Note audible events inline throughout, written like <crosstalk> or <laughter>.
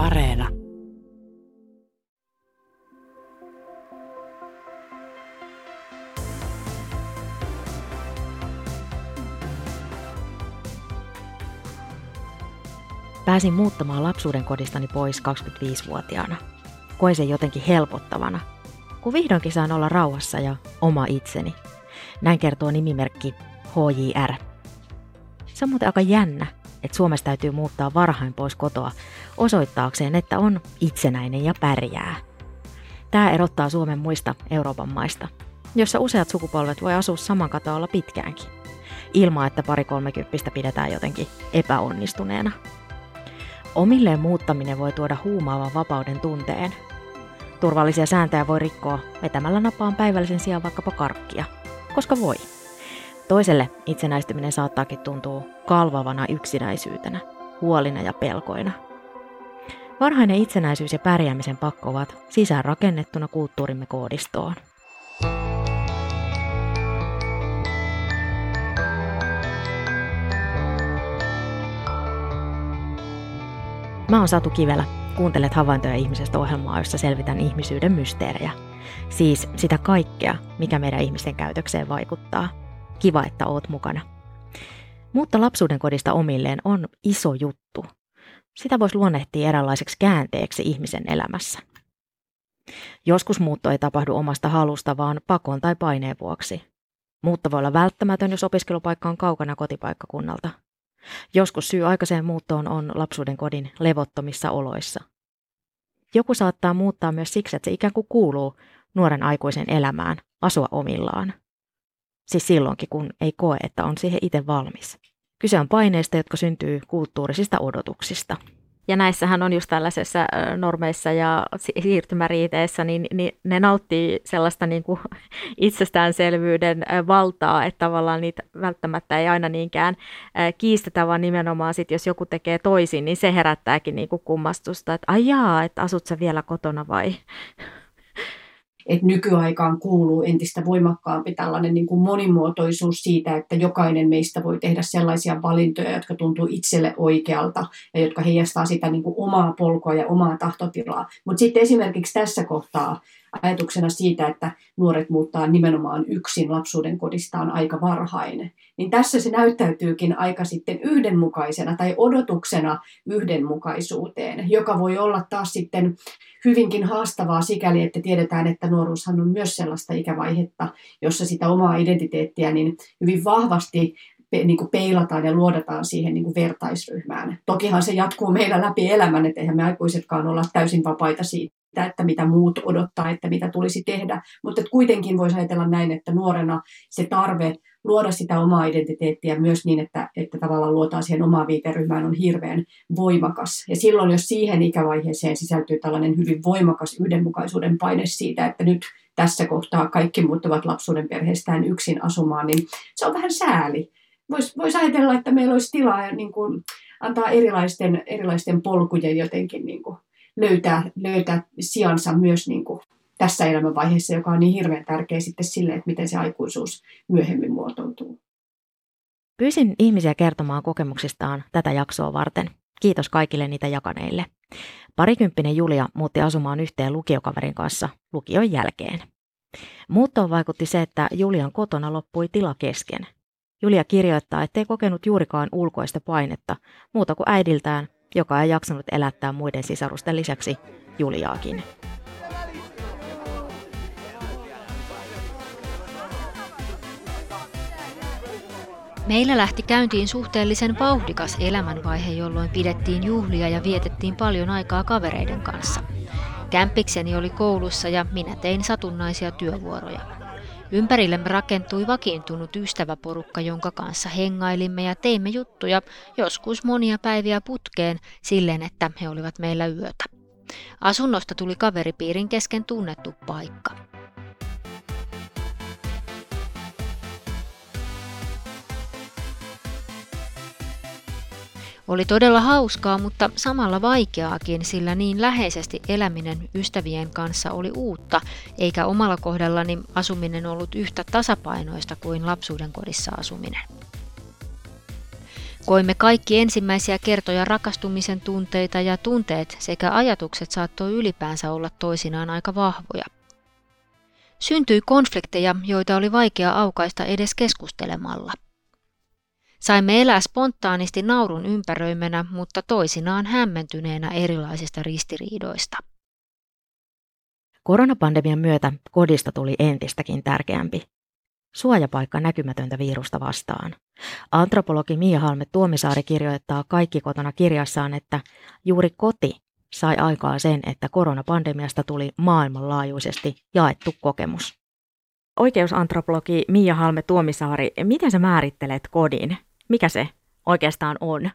Areena. Pääsin muuttamaan lapsuuden kodistani pois 25-vuotiaana. Koin sen jotenkin helpottavana, kun vihdoinkin saan olla rauhassa ja oma itseni. Näin kertoo nimimerkki HJR. Se on muuten aika jännä, että Suomessa täytyy muuttaa varhain pois kotoa osoittaakseen, että on itsenäinen ja pärjää. Tämä erottaa Suomen muista Euroopan maista, jossa useat sukupolvet voi asua saman katoalla pitkäänkin, ilman että pari kolmekymppistä pidetään jotenkin epäonnistuneena. Omilleen muuttaminen voi tuoda huumaavan vapauden tunteen. Turvallisia sääntöjä voi rikkoa vetämällä napaan päivällisen sijaan vaikkapa karkkia, koska voi. Toiselle itsenäistyminen saattaakin tuntua kalvavana yksinäisyytenä, huolina ja pelkoina. Varhainen itsenäisyys ja pärjäämisen pakko ovat sisäänrakennettuna kulttuurimme koodistoon. Mä oon Satu Kivelä. Kuuntelet havaintoja ihmisestä ohjelmaa, jossa selvitän ihmisyyden mysteerejä. Siis sitä kaikkea, mikä meidän ihmisten käytökseen vaikuttaa – Kiva, että oot mukana. Mutta lapsuuden kodista omilleen on iso juttu. Sitä voisi luonnehtia eräänlaiseksi käänteeksi ihmisen elämässä. Joskus muutto ei tapahdu omasta halusta, vaan pakon tai paineen vuoksi. Muutto voi olla välttämätön, jos opiskelupaikka on kaukana kotipaikkakunnalta. Joskus syy aikaiseen muuttoon on lapsuuden kodin levottomissa oloissa. Joku saattaa muuttaa myös siksi, että se ikään kuin kuuluu nuoren aikuisen elämään, asua omillaan. Siis silloinkin, kun ei koe, että on siihen itse valmis. Kyse on paineista, jotka syntyy kulttuurisista odotuksista. Ja näissähän on just tällaisessa normeissa ja siirtymäriiteissä, niin, niin ne nauttii sellaista niin kuin <laughs> itsestäänselvyyden valtaa, että tavallaan niitä välttämättä ei aina niinkään kiistetä, vaan nimenomaan sit, jos joku tekee toisin, niin se herättääkin niin kuin kummastusta, että ajaa, että asut sä vielä kotona vai että nykyaikaan kuuluu entistä voimakkaampi tällainen niin kuin monimuotoisuus siitä, että jokainen meistä voi tehdä sellaisia valintoja, jotka tuntuu itselle oikealta ja jotka heijastaa sitä niin kuin omaa polkua ja omaa tahtotilaa. Mutta sitten esimerkiksi tässä kohtaa ajatuksena siitä, että nuoret muuttaa nimenomaan yksin lapsuuden kodistaan aika varhain, niin tässä se näyttäytyykin aika sitten yhdenmukaisena tai odotuksena yhdenmukaisuuteen, joka voi olla taas sitten hyvinkin haastavaa sikäli, että tiedetään, että nuoruushan on myös sellaista ikävaihetta, jossa sitä omaa identiteettiä niin hyvin vahvasti niin kuin peilataan ja luodataan siihen niin kuin vertaisryhmään. Tokihan se jatkuu meillä läpi elämän, että eihän me aikuisetkaan olla täysin vapaita siitä, että mitä muut odottaa, että mitä tulisi tehdä. Mutta kuitenkin voisi ajatella näin, että nuorena se tarve luoda sitä omaa identiteettiä myös niin, että, että tavallaan luotaan siihen omaan viiteryhmään on hirveän voimakas. Ja silloin, jos siihen ikävaiheeseen sisältyy tällainen hyvin voimakas yhdenmukaisuuden paine siitä, että nyt tässä kohtaa kaikki muuttavat lapsuuden perheestään yksin asumaan, niin se on vähän sääli. Voisi vois ajatella, että meillä olisi tilaa niin kuin antaa erilaisten, erilaisten polkujen jotenkin niin kuin löytää, löytää sijansa myös niin kuin tässä elämänvaiheessa, joka on niin hirveän tärkeä sitten sille, että miten se aikuisuus myöhemmin muotoutuu. Pyysin ihmisiä kertomaan kokemuksistaan tätä jaksoa varten. Kiitos kaikille niitä jakaneille. Parikymppinen Julia muutti asumaan yhteen lukiokaverin kanssa lukion jälkeen. Muuttoon vaikutti se, että Julian kotona loppui tila kesken. Julia kirjoittaa, ettei kokenut juurikaan ulkoista painetta, muuta kuin äidiltään, joka ei jaksanut elättää muiden sisarusten lisäksi Juliaakin. Meillä lähti käyntiin suhteellisen vauhdikas elämänvaihe, jolloin pidettiin juhlia ja vietettiin paljon aikaa kavereiden kanssa. Kämpikseni oli koulussa ja minä tein satunnaisia työvuoroja. Ympärillemme rakentui vakiintunut ystäväporukka, jonka kanssa hengailimme ja teimme juttuja, joskus monia päiviä putkeen, silleen että he olivat meillä yötä. Asunnosta tuli kaveripiirin kesken tunnettu paikka. Oli todella hauskaa, mutta samalla vaikeaakin, sillä niin läheisesti eläminen ystävien kanssa oli uutta, eikä omalla kohdallani asuminen ollut yhtä tasapainoista kuin lapsuuden kodissa asuminen. Koimme kaikki ensimmäisiä kertoja rakastumisen tunteita ja tunteet sekä ajatukset saattoi ylipäänsä olla toisinaan aika vahvoja. Syntyi konflikteja, joita oli vaikea aukaista edes keskustelemalla. Saimme elää spontaanisti naurun ympäröimänä, mutta toisinaan hämmentyneenä erilaisista ristiriidoista. Koronapandemian myötä kodista tuli entistäkin tärkeämpi. Suojapaikka näkymätöntä virusta vastaan. Antropologi Mia Halme Tuomisaari kirjoittaa Kaikki kotona kirjassaan, että juuri koti sai aikaa sen, että koronapandemiasta tuli maailmanlaajuisesti jaettu kokemus. Oikeusantropologi Mia Halme Tuomisaari, miten sä määrittelet kodin? Mikä se oikeastaan on?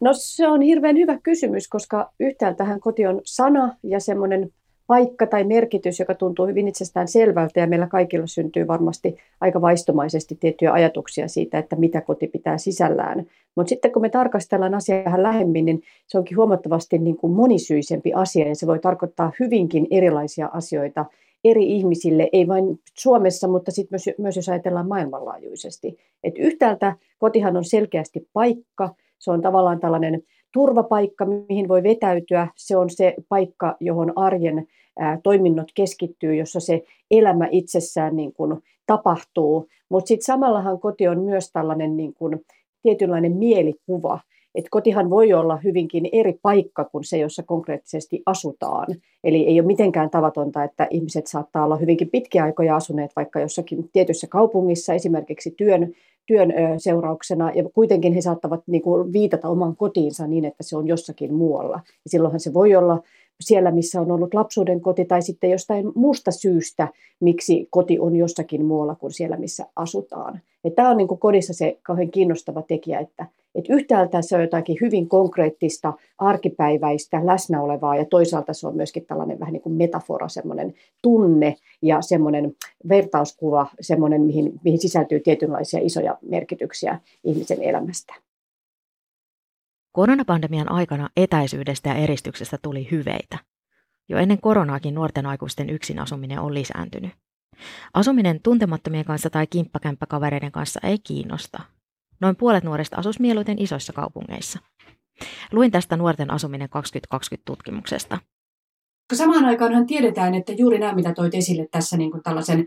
No se on hirveän hyvä kysymys, koska yhtäältähän koti on sana ja semmoinen paikka tai merkitys, joka tuntuu hyvin itsestään selvältä ja meillä kaikilla syntyy varmasti aika vaistomaisesti tiettyjä ajatuksia siitä, että mitä koti pitää sisällään. Mutta sitten kun me tarkastellaan asiaa vähän lähemmin, niin se onkin huomattavasti niin kuin monisyisempi asia ja se voi tarkoittaa hyvinkin erilaisia asioita eri ihmisille, ei vain Suomessa, mutta sitten myös, myös jos ajatellaan maailmanlaajuisesti. Et yhtäältä kotihan on selkeästi paikka, se on tavallaan tällainen turvapaikka, mihin voi vetäytyä. Se on se paikka, johon arjen toiminnot keskittyy, jossa se elämä itsessään niin kuin tapahtuu. Mutta sitten samallahan koti on myös tällainen niin kuin tietynlainen mielikuva, et kotihan voi olla hyvinkin eri paikka kuin se, jossa konkreettisesti asutaan. Eli ei ole mitenkään tavatonta, että ihmiset saattaa olla hyvinkin pitkiä aikoja asuneet vaikka jossakin tietyssä kaupungissa, esimerkiksi työn, työn seurauksena, ja kuitenkin he saattavat niin kuin, viitata oman kotiinsa niin, että se on jossakin muualla. Ja silloinhan se voi olla siellä, missä on ollut lapsuuden koti, tai sitten jostain muusta syystä, miksi koti on jossakin muualla kuin siellä, missä asutaan. Ja tämä on niin kuin kodissa se kauhean kiinnostava tekijä, että, että yhtäältä se on jotakin hyvin konkreettista, arkipäiväistä, läsnä olevaa, ja toisaalta se on myöskin tällainen vähän niin kuin metafora, semmoinen tunne ja semmoinen vertauskuva, semmoinen, mihin, mihin sisältyy tietynlaisia isoja merkityksiä ihmisen elämästä. Koronapandemian aikana etäisyydestä ja eristyksestä tuli hyveitä. Jo ennen koronaakin nuorten aikuisten yksin asuminen on lisääntynyt. Asuminen tuntemattomien kanssa tai kimppakämppäkavereiden kanssa ei kiinnosta. Noin puolet nuorista asus mieluiten isoissa kaupungeissa. Luin tästä nuorten asuminen 2020 tutkimuksesta. Samaan aikaanhan tiedetään, että juuri nämä, mitä toit esille tässä niin kuin tällaisen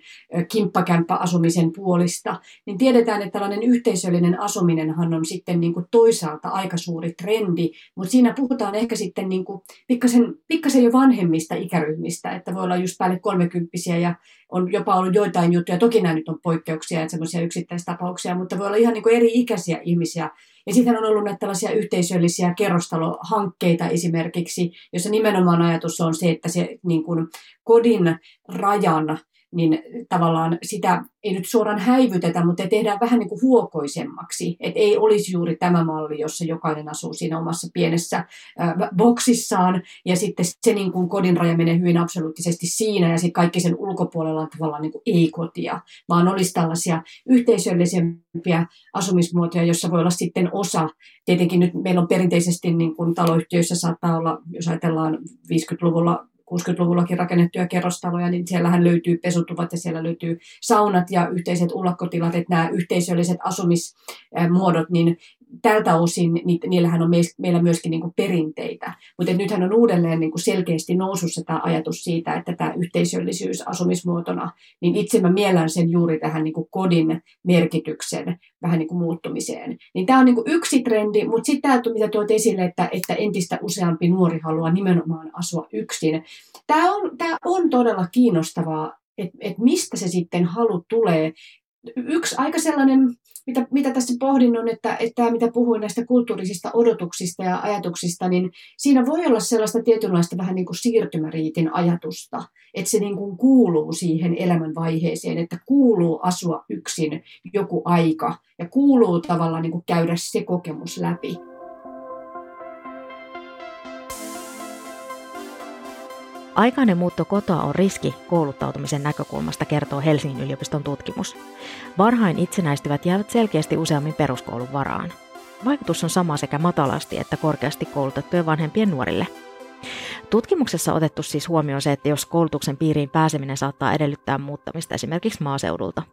kimppakämppäasumisen puolista, niin tiedetään, että tällainen yhteisöllinen asuminenhan on sitten niin kuin toisaalta aika suuri trendi, mutta siinä puhutaan ehkä sitten niin kuin pikkasen, pikkasen jo vanhemmista ikäryhmistä, että voi olla just päälle kolmekymppisiä ja on jopa ollut joitain juttuja, toki nämä nyt on poikkeuksia, että semmoisia yksittäistapauksia, mutta voi olla ihan niin kuin eri ikäisiä ihmisiä, ja sitten on ollut näitä tällaisia yhteisöllisiä kerrostalohankkeita esimerkiksi, jossa nimenomaan ajatus on se, että se niin kuin kodin rajan niin tavallaan sitä ei nyt suoraan häivytetä, mutta tehdään vähän niin kuin huokoisemmaksi. Että ei olisi juuri tämä malli, jossa jokainen asuu siinä omassa pienessä boksissaan ja sitten se niin kuin kodin raja menee hyvin absoluuttisesti siinä ja sitten kaikki sen ulkopuolella on tavallaan niin kuin ei-kotia, vaan olisi tällaisia yhteisöllisempiä asumismuotoja, jossa voi olla sitten osa. Tietenkin nyt meillä on perinteisesti niin kuin taloyhtiöissä saattaa olla, jos ajatellaan 50-luvulla 60-luvullakin rakennettuja kerrostaloja, niin siellähän löytyy pesutuvat ja siellä löytyy saunat ja yhteiset ulkotilat, että nämä yhteisölliset asumismuodot, niin tältä osin niillähän on meillä myöskin niin kuin perinteitä. Mutta nythän on uudelleen niin kuin selkeästi nousussa tämä ajatus siitä, että tämä yhteisöllisyys asumismuotona, niin itse mä miellän sen juuri tähän niin kuin kodin merkityksen vähän niin kuin muuttumiseen. Niin tämä on niin kuin yksi trendi, mutta sitten tämä, mitä tuot esille, että, että entistä useampi nuori haluaa nimenomaan asua yksin. Tämä on, tämä on todella kiinnostavaa, että, että mistä se sitten halu tulee. Yksi aika sellainen mitä, mitä tässä pohdin on, että, että mitä puhuin näistä kulttuurisista odotuksista ja ajatuksista, niin siinä voi olla sellaista tietynlaista vähän niin kuin siirtymäriitin ajatusta, että se niin kuin kuuluu siihen elämänvaiheeseen, että kuuluu asua yksin joku aika ja kuuluu tavallaan niin kuin käydä se kokemus läpi. Aikainen muutto kotoa on riski kouluttautumisen näkökulmasta, kertoo Helsingin yliopiston tutkimus. Varhain itsenäistyvät jäävät selkeästi useammin peruskoulun varaan. Vaikutus on sama sekä matalasti että korkeasti koulutettujen vanhempien nuorille. Tutkimuksessa otettu siis huomioon se, että jos koulutuksen piiriin pääseminen saattaa edellyttää muuttamista esimerkiksi maaseudulta.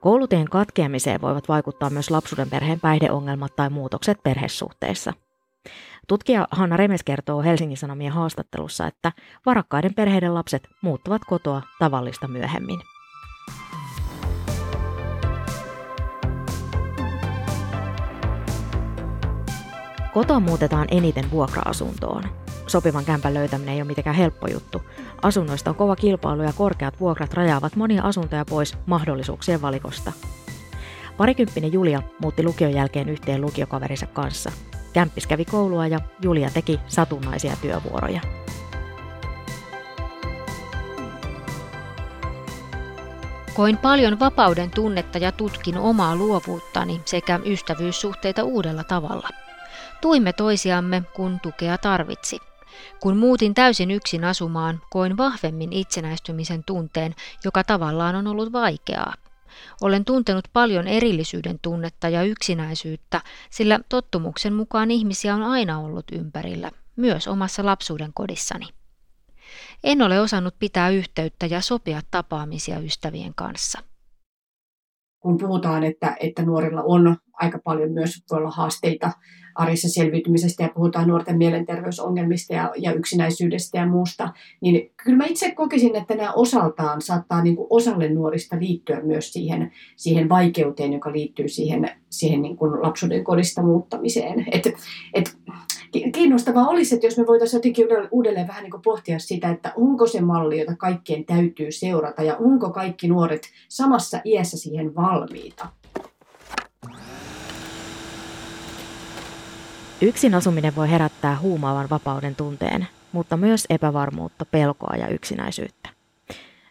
Kouluteen katkeamiseen voivat vaikuttaa myös lapsuuden perheen päihdeongelmat tai muutokset perhesuhteissa. Tutkija Hanna Remes kertoo Helsingin Sanomien haastattelussa, että varakkaiden perheiden lapset muuttavat kotoa tavallista myöhemmin. Kotoa muutetaan eniten vuokra-asuntoon. Sopivan kämpän löytäminen ei ole mitenkään helppo juttu. Asunnoista on kova kilpailu ja korkeat vuokrat rajaavat monia asuntoja pois mahdollisuuksien valikosta. Parikymppinen Julia muutti lukion jälkeen yhteen lukiokaverinsa kanssa. Kämppis kävi koulua ja Julia teki satunnaisia työvuoroja. Koin paljon vapauden tunnetta ja tutkin omaa luovuuttani sekä ystävyyssuhteita uudella tavalla. Tuimme toisiamme, kun tukea tarvitsi. Kun muutin täysin yksin asumaan, koin vahvemmin itsenäistymisen tunteen, joka tavallaan on ollut vaikeaa. Olen tuntenut paljon erillisyyden tunnetta ja yksinäisyyttä, sillä tottumuksen mukaan ihmisiä on aina ollut ympärillä, myös omassa lapsuuden kodissani. En ole osannut pitää yhteyttä ja sopia tapaamisia ystävien kanssa kun puhutaan, että, että nuorilla on aika paljon myös voi olla haasteita arjessa selviytymisestä ja puhutaan nuorten mielenterveysongelmista ja, ja yksinäisyydestä ja muusta, niin kyllä mä itse kokisin, että nämä osaltaan saattaa niin kuin osalle nuorista liittyä myös siihen, siihen vaikeuteen, joka liittyy siihen, siihen niin kuin lapsuuden kodista muuttamiseen. Et, et, kiinnostavaa olisi, että jos me voitaisiin jotenkin uudelleen vähän niin pohtia sitä, että onko se malli, jota kaikkien täytyy seurata ja onko kaikki nuoret samassa iässä siihen valmiita. Yksin asuminen voi herättää huumaavan vapauden tunteen, mutta myös epävarmuutta, pelkoa ja yksinäisyyttä.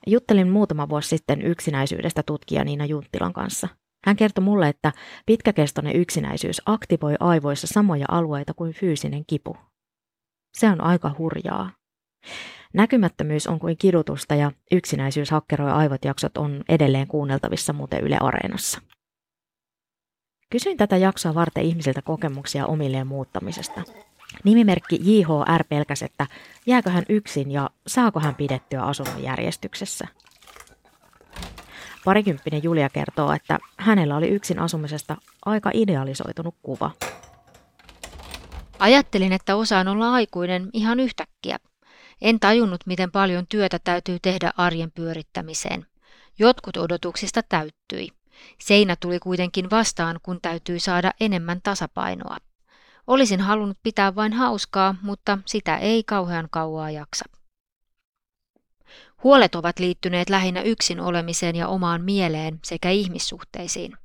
Juttelin muutama vuosi sitten yksinäisyydestä tutkija Niina Junttilan kanssa – hän kertoi mulle, että pitkäkestoinen yksinäisyys aktivoi aivoissa samoja alueita kuin fyysinen kipu. Se on aika hurjaa. Näkymättömyys on kuin kidutusta ja yksinäisyys hakkeroi aivot jaksot on edelleen kuunneltavissa muuten Yle Areenassa. Kysyin tätä jaksoa varten ihmisiltä kokemuksia omilleen muuttamisesta. Nimimerkki JHR pelkäsi, että jääkö hän yksin ja saako hän pidettyä asunnon järjestyksessä. Parikymppinen Julia kertoo, että hänellä oli yksin asumisesta aika idealisoitunut kuva. Ajattelin, että osaan olla aikuinen ihan yhtäkkiä. En tajunnut, miten paljon työtä täytyy tehdä arjen pyörittämiseen. Jotkut odotuksista täyttyi. Seinä tuli kuitenkin vastaan, kun täytyy saada enemmän tasapainoa. Olisin halunnut pitää vain hauskaa, mutta sitä ei kauhean kauaa jaksa. Huolet ovat liittyneet lähinnä yksin olemiseen ja omaan mieleen sekä ihmissuhteisiin.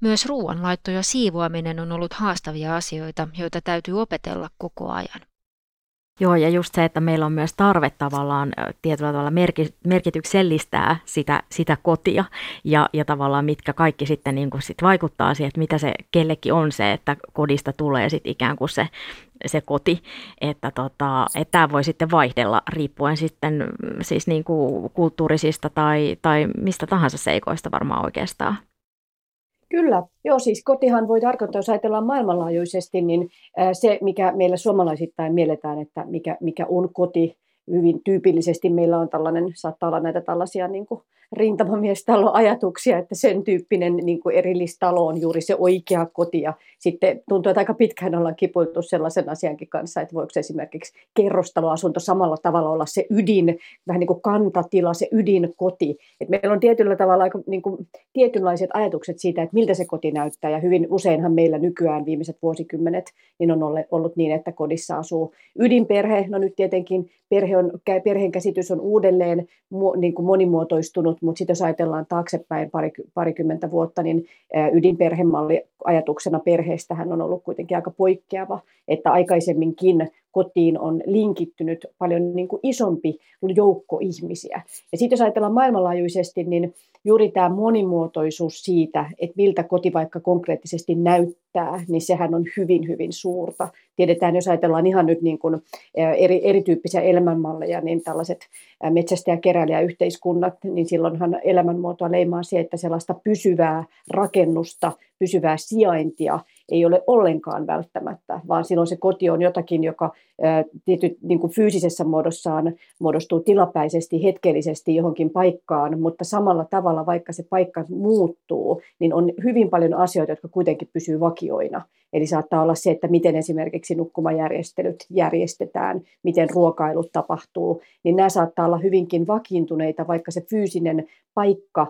Myös ruoanlaitto ja siivoaminen on ollut haastavia asioita, joita täytyy opetella koko ajan. Joo, ja just se, että meillä on myös tarve tavallaan tietyllä tavalla merkityksellistää sitä, sitä kotia ja, ja tavallaan mitkä kaikki sitten niin kuin sit vaikuttaa siihen, että mitä se kellekin on se, että kodista tulee sitten ikään kuin se, se koti, että tota, tämä voi sitten vaihdella riippuen sitten siis niin kuin kulttuurisista tai, tai mistä tahansa seikoista varmaan oikeastaan. Kyllä, joo siis kotihan voi tarkoittaa, jos ajatellaan maailmanlaajuisesti, niin se mikä meillä suomalaisittain mielletään, että mikä, mikä on koti, hyvin tyypillisesti meillä on tällainen, saattaa olla näitä tällaisia niin kuin rintamamiestalon ajatuksia, että sen tyyppinen niin kuin erillistalo on juuri se oikea koti. Ja sitten tuntuu, että aika pitkään ollaan kipuiltu sellaisen asiankin kanssa, että voiko esimerkiksi kerrostaloasunto samalla tavalla olla se ydin, vähän niin kuin kantatila, se ydinkoti. Et meillä on tietyllä tavalla aika niin kuin, tietynlaiset ajatukset siitä, että miltä se koti näyttää. Ja hyvin useinhan meillä nykyään viimeiset vuosikymmenet niin on ollut niin, että kodissa asuu ydinperhe. No nyt tietenkin perhe on, perheen käsitys on uudelleen niin kuin monimuotoistunut, mutta sitten jos ajatellaan taaksepäin pari, parikymmentä vuotta, niin ydinperhemalli ajatuksena perheestähän on ollut kuitenkin aika poikkeava, että aikaisemminkin kotiin on linkittynyt paljon niin kuin isompi joukko ihmisiä. Ja sitten jos ajatellaan maailmanlaajuisesti, niin juuri tämä monimuotoisuus siitä, että miltä koti vaikka konkreettisesti näyttää, niin sehän on hyvin, hyvin suurta. Tiedetään, jos ajatellaan ihan nyt niin kuin eri, erityyppisiä elämänmalleja, niin tällaiset metsästä- ja yhteiskunnat, niin silloinhan elämänmuotoa leimaa se, että sellaista pysyvää rakennusta, pysyvää sijaintia ei ole ollenkaan välttämättä, vaan silloin se koti on jotakin, joka tietyt, niin kuin fyysisessä muodossaan muodostuu tilapäisesti, hetkellisesti johonkin paikkaan, mutta samalla tavalla, vaikka se paikka muuttuu, niin on hyvin paljon asioita, jotka kuitenkin pysyy vakioina. Eli saattaa olla se, että miten esimerkiksi nukkumajärjestelyt järjestetään, miten ruokailut tapahtuu, niin nämä saattaa olla hyvinkin vakiintuneita, vaikka se fyysinen paikka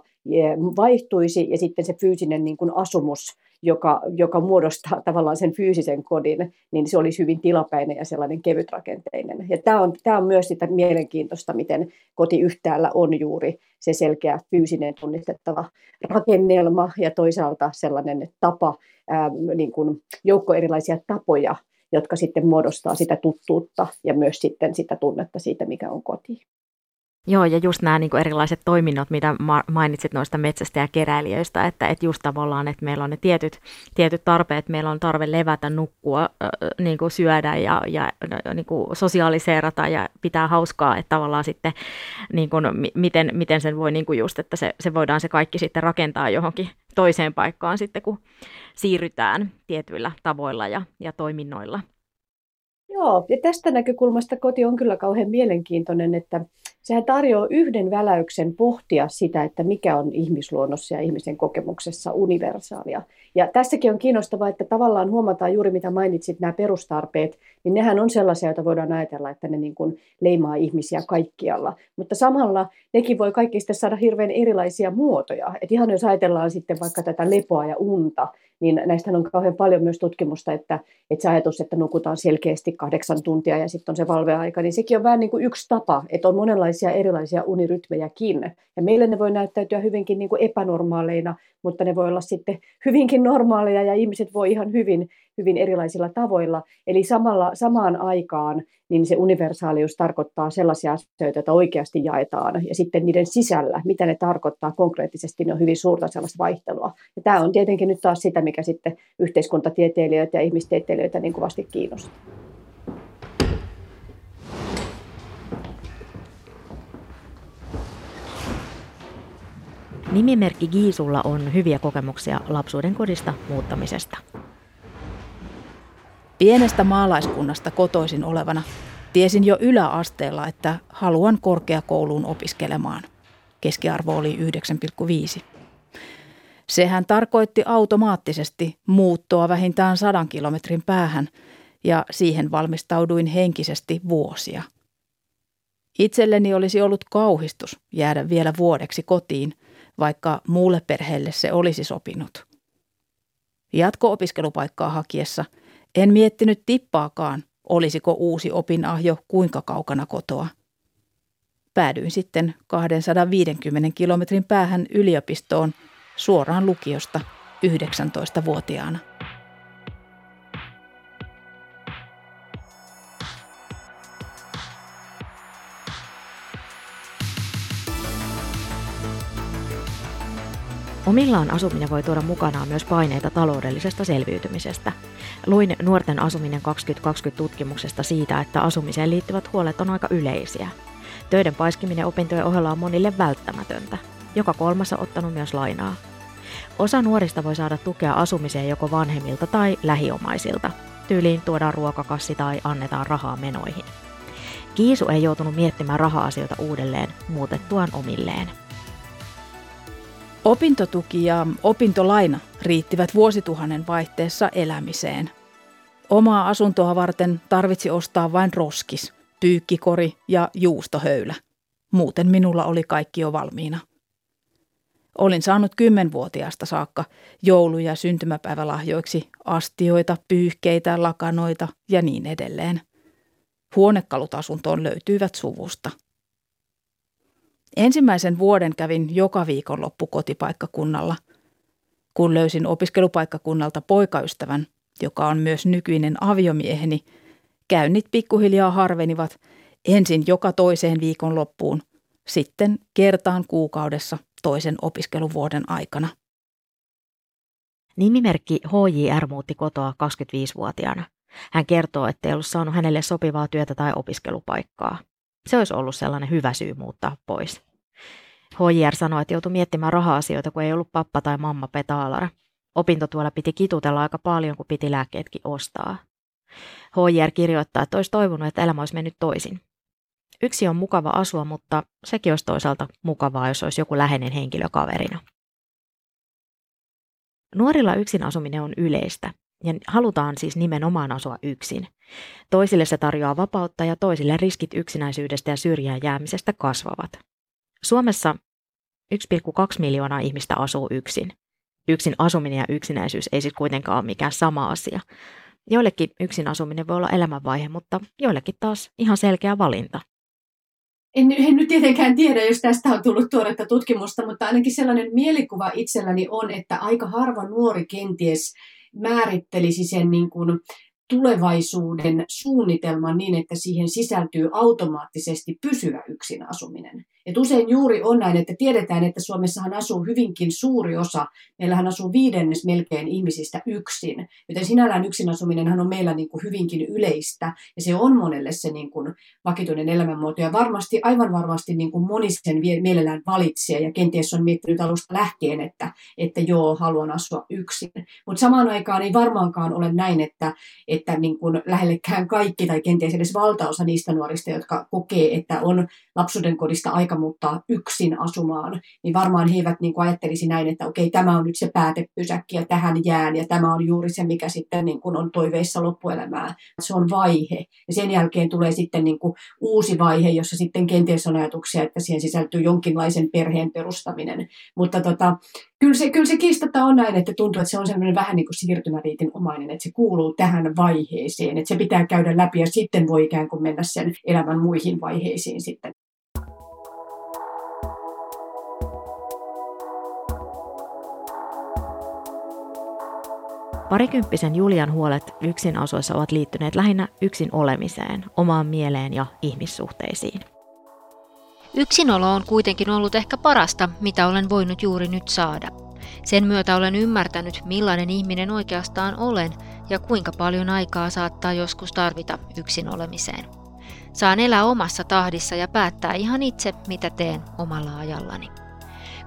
vaihtuisi ja sitten se fyysinen niin kuin asumus, joka, joka muodostaa tavallaan sen fyysisen kodin, niin se olisi hyvin tilapäinen ja sellainen kevytrakenteinen. Ja tämä on, tämä on myös sitä mielenkiintoista, miten koti yhtäällä on juuri se selkeä fyysinen tunnistettava rakennelma ja toisaalta sellainen tapa, ää, niin kuin joukko erilaisia tapoja, jotka sitten muodostaa sitä tuttuutta ja myös sitten sitä tunnetta siitä, mikä on koti. Joo, ja just nämä niin erilaiset toiminnot, mitä mainitsit noista metsästä ja keräilijöistä, että, että just tavallaan, että meillä on ne tietyt, tietyt tarpeet, meillä on tarve levätä, nukkua, niin kuin syödä ja, ja niin kuin sosiaaliseerata ja pitää hauskaa, että tavallaan sitten niin kuin, miten, miten sen voi niin kuin just, että se, se voidaan se kaikki sitten rakentaa johonkin toiseen paikkaan sitten, kun siirrytään tietyillä tavoilla ja, ja toiminnoilla. Joo, ja tästä näkökulmasta koti on kyllä kauhean mielenkiintoinen, että sehän tarjoaa yhden väläyksen pohtia sitä, että mikä on ihmisluonnossa ja ihmisen kokemuksessa universaalia. Ja tässäkin on kiinnostavaa, että tavallaan huomataan juuri mitä mainitsit, nämä perustarpeet, niin nehän on sellaisia, joita voidaan ajatella, että ne niin kuin leimaa ihmisiä kaikkialla. Mutta samalla nekin voi kaikki sitten saada hirveän erilaisia muotoja. Et ihan jos ajatellaan sitten vaikka tätä lepoa ja unta, niin näistä on kauhean paljon myös tutkimusta, että, että se ajatus, että nukutaan selkeästi kahdeksan tuntia ja sitten on se valveaika, niin sekin on vähän niin kuin yksi tapa, että on monenlaisia erilaisia unirytmejäkin. Ja meille ne voi näyttäytyä hyvinkin niin kuin epänormaaleina, mutta ne voi olla sitten hyvinkin normaaleja ja ihmiset voi ihan hyvin, hyvin erilaisilla tavoilla. Eli samalla, samaan aikaan niin se universaalius tarkoittaa sellaisia asioita, joita oikeasti jaetaan. Ja sitten niiden sisällä, mitä ne tarkoittaa konkreettisesti, ne on hyvin suurta sellaista vaihtelua. Ja tämä on tietenkin nyt taas sitä, mikä sitten yhteiskuntatieteilijöitä ja ihmistieteilijöitä niin kovasti kiinnostaa. Nimimerkki Giisulla on hyviä kokemuksia lapsuuden kodista muuttamisesta. Pienestä maalaiskunnasta kotoisin olevana tiesin jo yläasteella, että haluan korkeakouluun opiskelemaan. Keskiarvo oli 9,5. Sehän tarkoitti automaattisesti muuttoa vähintään sadan kilometrin päähän ja siihen valmistauduin henkisesti vuosia. Itselleni olisi ollut kauhistus jäädä vielä vuodeksi kotiin, vaikka muulle perheelle se olisi sopinut. Jatko-opiskelupaikkaa hakiessa – en miettinyt tippaakaan, olisiko uusi opinahjo kuinka kaukana kotoa. Päädyin sitten 250 kilometrin päähän yliopistoon suoraan lukiosta 19-vuotiaana. Omillaan asuminen voi tuoda mukanaan myös paineita taloudellisesta selviytymisestä. Luin nuorten asuminen 2020 tutkimuksesta siitä, että asumiseen liittyvät huolet on aika yleisiä. Töiden paiskiminen opintojen ohella on monille välttämätöntä. Joka kolmas on ottanut myös lainaa. Osa nuorista voi saada tukea asumiseen joko vanhemmilta tai lähiomaisilta. Tyyliin tuodaan ruokakassi tai annetaan rahaa menoihin. Kiisu ei joutunut miettimään raha-asioita uudelleen muutettuaan omilleen. Opintotuki ja opintolaina riittivät vuosituhannen vaihteessa elämiseen. Omaa asuntoa varten tarvitsi ostaa vain roskis, pyykkikori ja juustohöylä. Muuten minulla oli kaikki jo valmiina. Olin saanut kymmenvuotiaasta saakka joulu- ja syntymäpäivälahjoiksi astioita, pyyhkeitä, lakanoita ja niin edelleen. Huonekalut asuntoon löytyivät suvusta – Ensimmäisen vuoden kävin joka viikonloppu kotipaikkakunnalla. Kun löysin opiskelupaikkakunnalta poikaystävän, joka on myös nykyinen aviomieheni, käynnit pikkuhiljaa harvenivat ensin joka toiseen viikonloppuun, sitten kertaan kuukaudessa toisen opiskeluvuoden aikana. Nimimerkki HJR muutti kotoa 25-vuotiaana. Hän kertoo, että ei ollut saanut hänelle sopivaa työtä tai opiskelupaikkaa. Se olisi ollut sellainen hyvä syy muuttaa pois. HJR sanoi, että joutui miettimään raha-asioita, kun ei ollut pappa tai mamma petaalara. Opintotuolla piti kitutella aika paljon, kun piti lääkkeetkin ostaa. HJR kirjoittaa, että olisi toivonut, että elämä olisi mennyt toisin. Yksi on mukava asua, mutta sekin olisi toisaalta mukavaa, jos olisi joku läheinen henkilö kaverina. Nuorilla yksin asuminen on yleistä ja halutaan siis nimenomaan asua yksin. Toisille se tarjoaa vapautta ja toisille riskit yksinäisyydestä ja syrjään jäämisestä kasvavat. Suomessa 1,2 miljoonaa ihmistä asuu yksin. Yksin asuminen ja yksinäisyys ei siis kuitenkaan ole mikään sama asia. Joillekin yksin asuminen voi olla elämänvaihe, mutta joillekin taas ihan selkeä valinta. En, en nyt tietenkään tiedä, jos tästä on tullut tuoretta tutkimusta, mutta ainakin sellainen mielikuva itselläni on, että aika harva nuori kenties määrittelisi sen niin kuin tulevaisuuden suunnitelman niin, että siihen sisältyy automaattisesti pysyvä yksin asuminen. Et usein juuri on näin, että tiedetään, että Suomessahan asuu hyvinkin suuri osa, meillähän asuu viidennes melkein ihmisistä yksin, joten sinällään yksin asuminenhan on meillä niin kuin hyvinkin yleistä, ja se on monelle se niin kuin vakituinen elämänmuoto, ja varmasti, aivan varmasti niin kuin moni sen mielellään valitsee, ja kenties on miettinyt alusta lähtien, että, että joo, haluan asua yksin. Mutta samaan aikaan ei varmaankaan ole näin, että, että niin kuin lähellekään kaikki, tai kenties edes valtaosa niistä nuorista, jotka kokee, että on lapsuuden kodista aika aika muuttaa yksin asumaan, niin varmaan he eivät niin kuin ajattelisi näin, että okei, tämä on nyt se päätepysäkki ja tähän jään ja tämä on juuri se, mikä sitten niin kuin on toiveissa loppuelämää. Se on vaihe ja sen jälkeen tulee sitten niin kuin uusi vaihe, jossa sitten kenties on ajatuksia, että siihen sisältyy jonkinlaisen perheen perustaminen. Mutta tota, kyllä se, kyllä se kiistatta on näin, että tuntuu, että se on sellainen vähän niin kuin siirtymäriitin omainen, että se kuuluu tähän vaiheeseen, että se pitää käydä läpi ja sitten voi ikään kuin mennä sen elämän muihin vaiheisiin sitten. Parikymppisen Julian huolet yksin asuessa ovat liittyneet lähinnä yksin olemiseen, omaan mieleen ja ihmissuhteisiin. Yksinolo on kuitenkin ollut ehkä parasta, mitä olen voinut juuri nyt saada. Sen myötä olen ymmärtänyt, millainen ihminen oikeastaan olen ja kuinka paljon aikaa saattaa joskus tarvita yksin olemiseen. Saan elää omassa tahdissa ja päättää ihan itse, mitä teen omalla ajallani.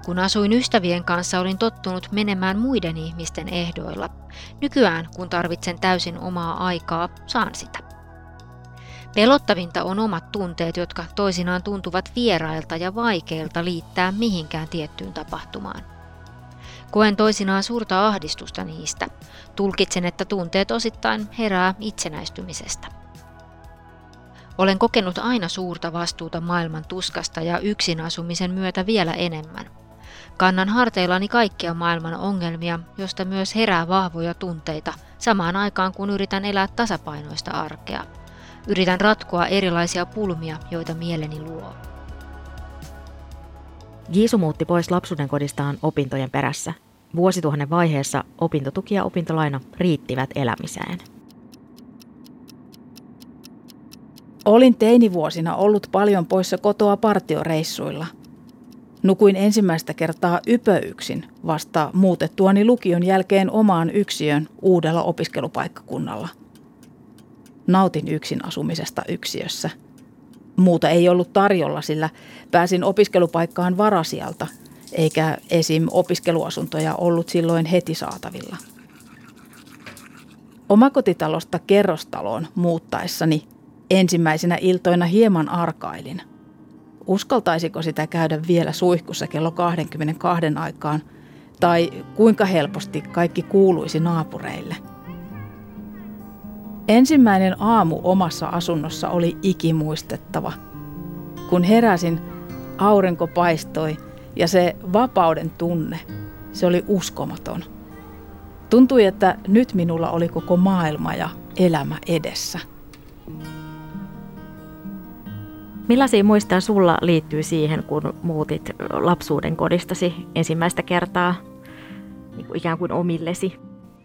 Kun asuin ystävien kanssa, olin tottunut menemään muiden ihmisten ehdoilla. Nykyään, kun tarvitsen täysin omaa aikaa, saan sitä. Pelottavinta on omat tunteet, jotka toisinaan tuntuvat vierailta ja vaikeilta liittää mihinkään tiettyyn tapahtumaan. Koen toisinaan suurta ahdistusta niistä. Tulkitsen, että tunteet osittain herää itsenäistymisestä. Olen kokenut aina suurta vastuuta maailman tuskasta ja yksin asumisen myötä vielä enemmän. Kannan harteillani kaikkia maailman ongelmia, josta myös herää vahvoja tunteita, samaan aikaan kun yritän elää tasapainoista arkea. Yritän ratkoa erilaisia pulmia, joita mieleni luo. Jiisu muutti pois lapsuuden kodistaan opintojen perässä. Vuosituhannen vaiheessa opintotuki ja opintolaina riittivät elämiseen. Olin teinivuosina ollut paljon poissa kotoa partioreissuilla – Nukuin ensimmäistä kertaa ypöyksin vasta muutettuani lukion jälkeen omaan yksiön uudella opiskelupaikkakunnalla. Nautin yksin asumisesta yksiössä. Muuta ei ollut tarjolla, sillä pääsin opiskelupaikkaan varasialta, eikä esim. opiskeluasuntoja ollut silloin heti saatavilla. Omakotitalosta kerrostaloon muuttaessani ensimmäisenä iltoina hieman arkailin – uskaltaisiko sitä käydä vielä suihkussa kello 22 aikaan, tai kuinka helposti kaikki kuuluisi naapureille. Ensimmäinen aamu omassa asunnossa oli ikimuistettava. Kun heräsin, aurinko paistoi ja se vapauden tunne, se oli uskomaton. Tuntui, että nyt minulla oli koko maailma ja elämä edessä. Millaisia muistoja sulla liittyy siihen, kun muutit lapsuuden kodistasi ensimmäistä kertaa niin kuin ikään kuin omillesi?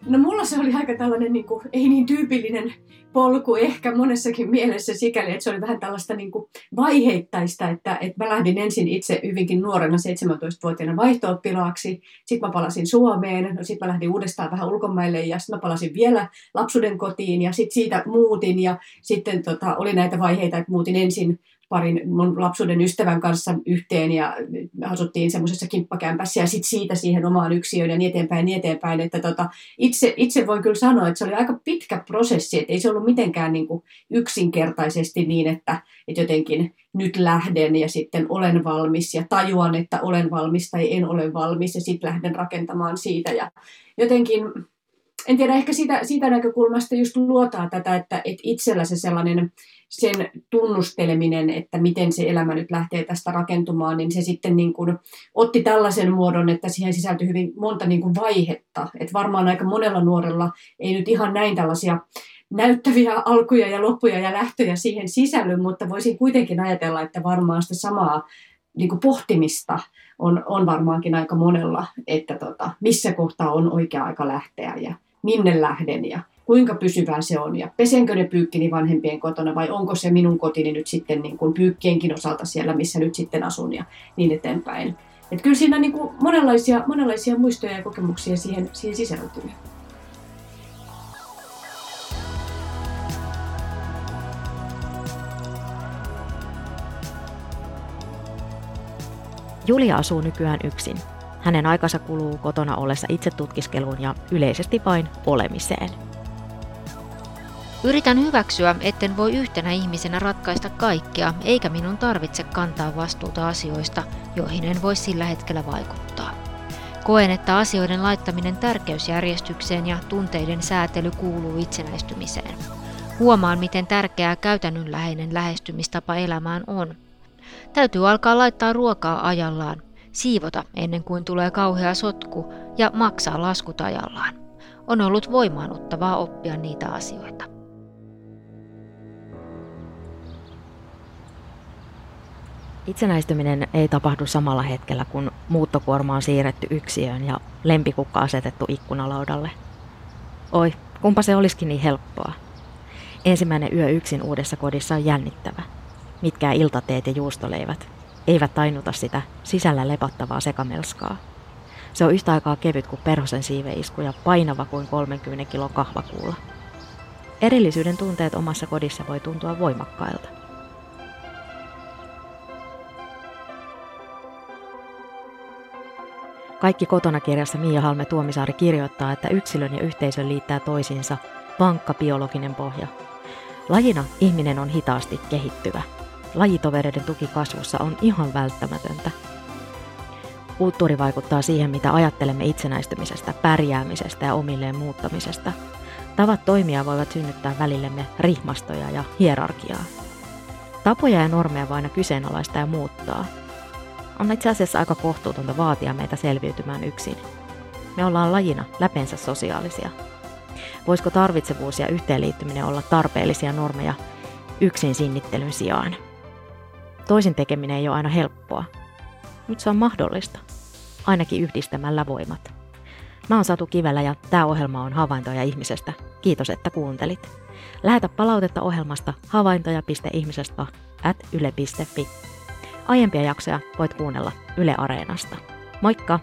No mulla se oli aika tällainen niin kuin, ei niin tyypillinen polku ehkä monessakin mielessä sikäli, että se oli vähän tällaista niin kuin vaiheittaista, että, että mä lähdin ensin itse hyvinkin nuorena 17-vuotiaana vaihto-oppilaaksi, sitten mä palasin Suomeen, no sitten mä lähdin uudestaan vähän ulkomaille ja sitten mä palasin vielä lapsuuden kotiin ja sitten siitä muutin ja sitten tota, oli näitä vaiheita, että muutin ensin parin mun lapsuuden ystävän kanssa yhteen ja asuttiin semmoisessa kimppakämpässä ja sitten siitä siihen omaan yksiöön ja niin eteenpäin, niin eteenpäin. Että tota, itse, itse voin kyllä sanoa, että se oli aika pitkä prosessi, että ei se ollut mitenkään niin kuin yksinkertaisesti niin, että, että jotenkin nyt lähden ja sitten olen valmis ja tajuan, että olen valmis tai en ole valmis ja sitten lähden rakentamaan siitä ja jotenkin en tiedä, ehkä siitä, siitä näkökulmasta just luotaa tätä, että, että itsellä se sellainen sen tunnusteleminen, että miten se elämä nyt lähtee tästä rakentumaan, niin se sitten niin kuin otti tällaisen muodon, että siihen sisältyi hyvin monta niin kuin vaihetta. Että varmaan aika monella nuorella ei nyt ihan näin tällaisia näyttäviä alkuja ja loppuja ja lähtöjä siihen sisälly, mutta voisin kuitenkin ajatella, että varmaan sitä samaa niin kuin pohtimista on, on varmaankin aika monella, että tota, missä kohtaa on oikea aika lähteä ja minne lähden ja kuinka pysyvää se on ja pesenkö ne pyykkini vanhempien kotona vai onko se minun kotini nyt sitten niin kuin pyykkienkin osalta siellä, missä nyt sitten asun ja niin eteenpäin. Et kyllä siinä niin kuin monenlaisia, monenlaisia muistoja ja kokemuksia siihen, siihen sisältyy. Julia asuu nykyään yksin. Hänen aikansa kuluu kotona ollessa itse tutkiskeluun ja yleisesti vain olemiseen. Yritän hyväksyä, etten voi yhtenä ihmisenä ratkaista kaikkea, eikä minun tarvitse kantaa vastuuta asioista, joihin en voi sillä hetkellä vaikuttaa. Koen, että asioiden laittaminen tärkeysjärjestykseen ja tunteiden säätely kuuluu itsenäistymiseen. Huomaan, miten tärkeää käytännönläheinen lähestymistapa elämään on. Täytyy alkaa laittaa ruokaa ajallaan, siivota ennen kuin tulee kauhea sotku ja maksaa laskut ajallaan. On ollut voimaanottavaa oppia niitä asioita. Itsenäistyminen ei tapahdu samalla hetkellä, kun muuttokuorma on siirretty yksiöön ja lempikukka asetettu ikkunalaudalle. Oi, kumpa se olisikin niin helppoa. Ensimmäinen yö yksin uudessa kodissa on jännittävä. Mitkään iltateet ja juustoleivät eivät tainuta sitä sisällä lepattavaa sekamelskaa. Se on yhtä aikaa kevyt kuin perhosen siiveisku ja painava kuin 30 kilo kahvakuulla. Erillisyyden tunteet omassa kodissa voi tuntua voimakkailta. Kaikki kotona kirjassa Mia Halme Tuomisaari kirjoittaa, että yksilön ja yhteisön liittää toisiinsa vankka biologinen pohja. Lajina ihminen on hitaasti kehittyvä. Lajitovereiden tuki kasvussa on ihan välttämätöntä. Kulttuuri vaikuttaa siihen, mitä ajattelemme itsenäistymisestä, pärjäämisestä ja omilleen muuttamisesta. Tavat toimia voivat synnyttää välillemme rihmastoja ja hierarkiaa. Tapoja ja normeja voi aina kyseenalaista ja muuttaa – on itse asiassa aika kohtuutonta vaatia meitä selviytymään yksin. Me ollaan lajina läpensä sosiaalisia. Voisiko tarvitsevuus ja yhteenliittyminen olla tarpeellisia normeja yksin sinnittelyn sijaan? Toisin tekeminen ei ole aina helppoa. Nyt se on mahdollista. Ainakin yhdistämällä voimat. Mä oon Satu Kivelä ja tämä ohjelma on Havaintoja ihmisestä. Kiitos, että kuuntelit. Lähetä palautetta ohjelmasta havaintoja.ihmisestä at yle.fi. Aiempia jaksoja voit kuunnella Yle Areenasta. Moikka!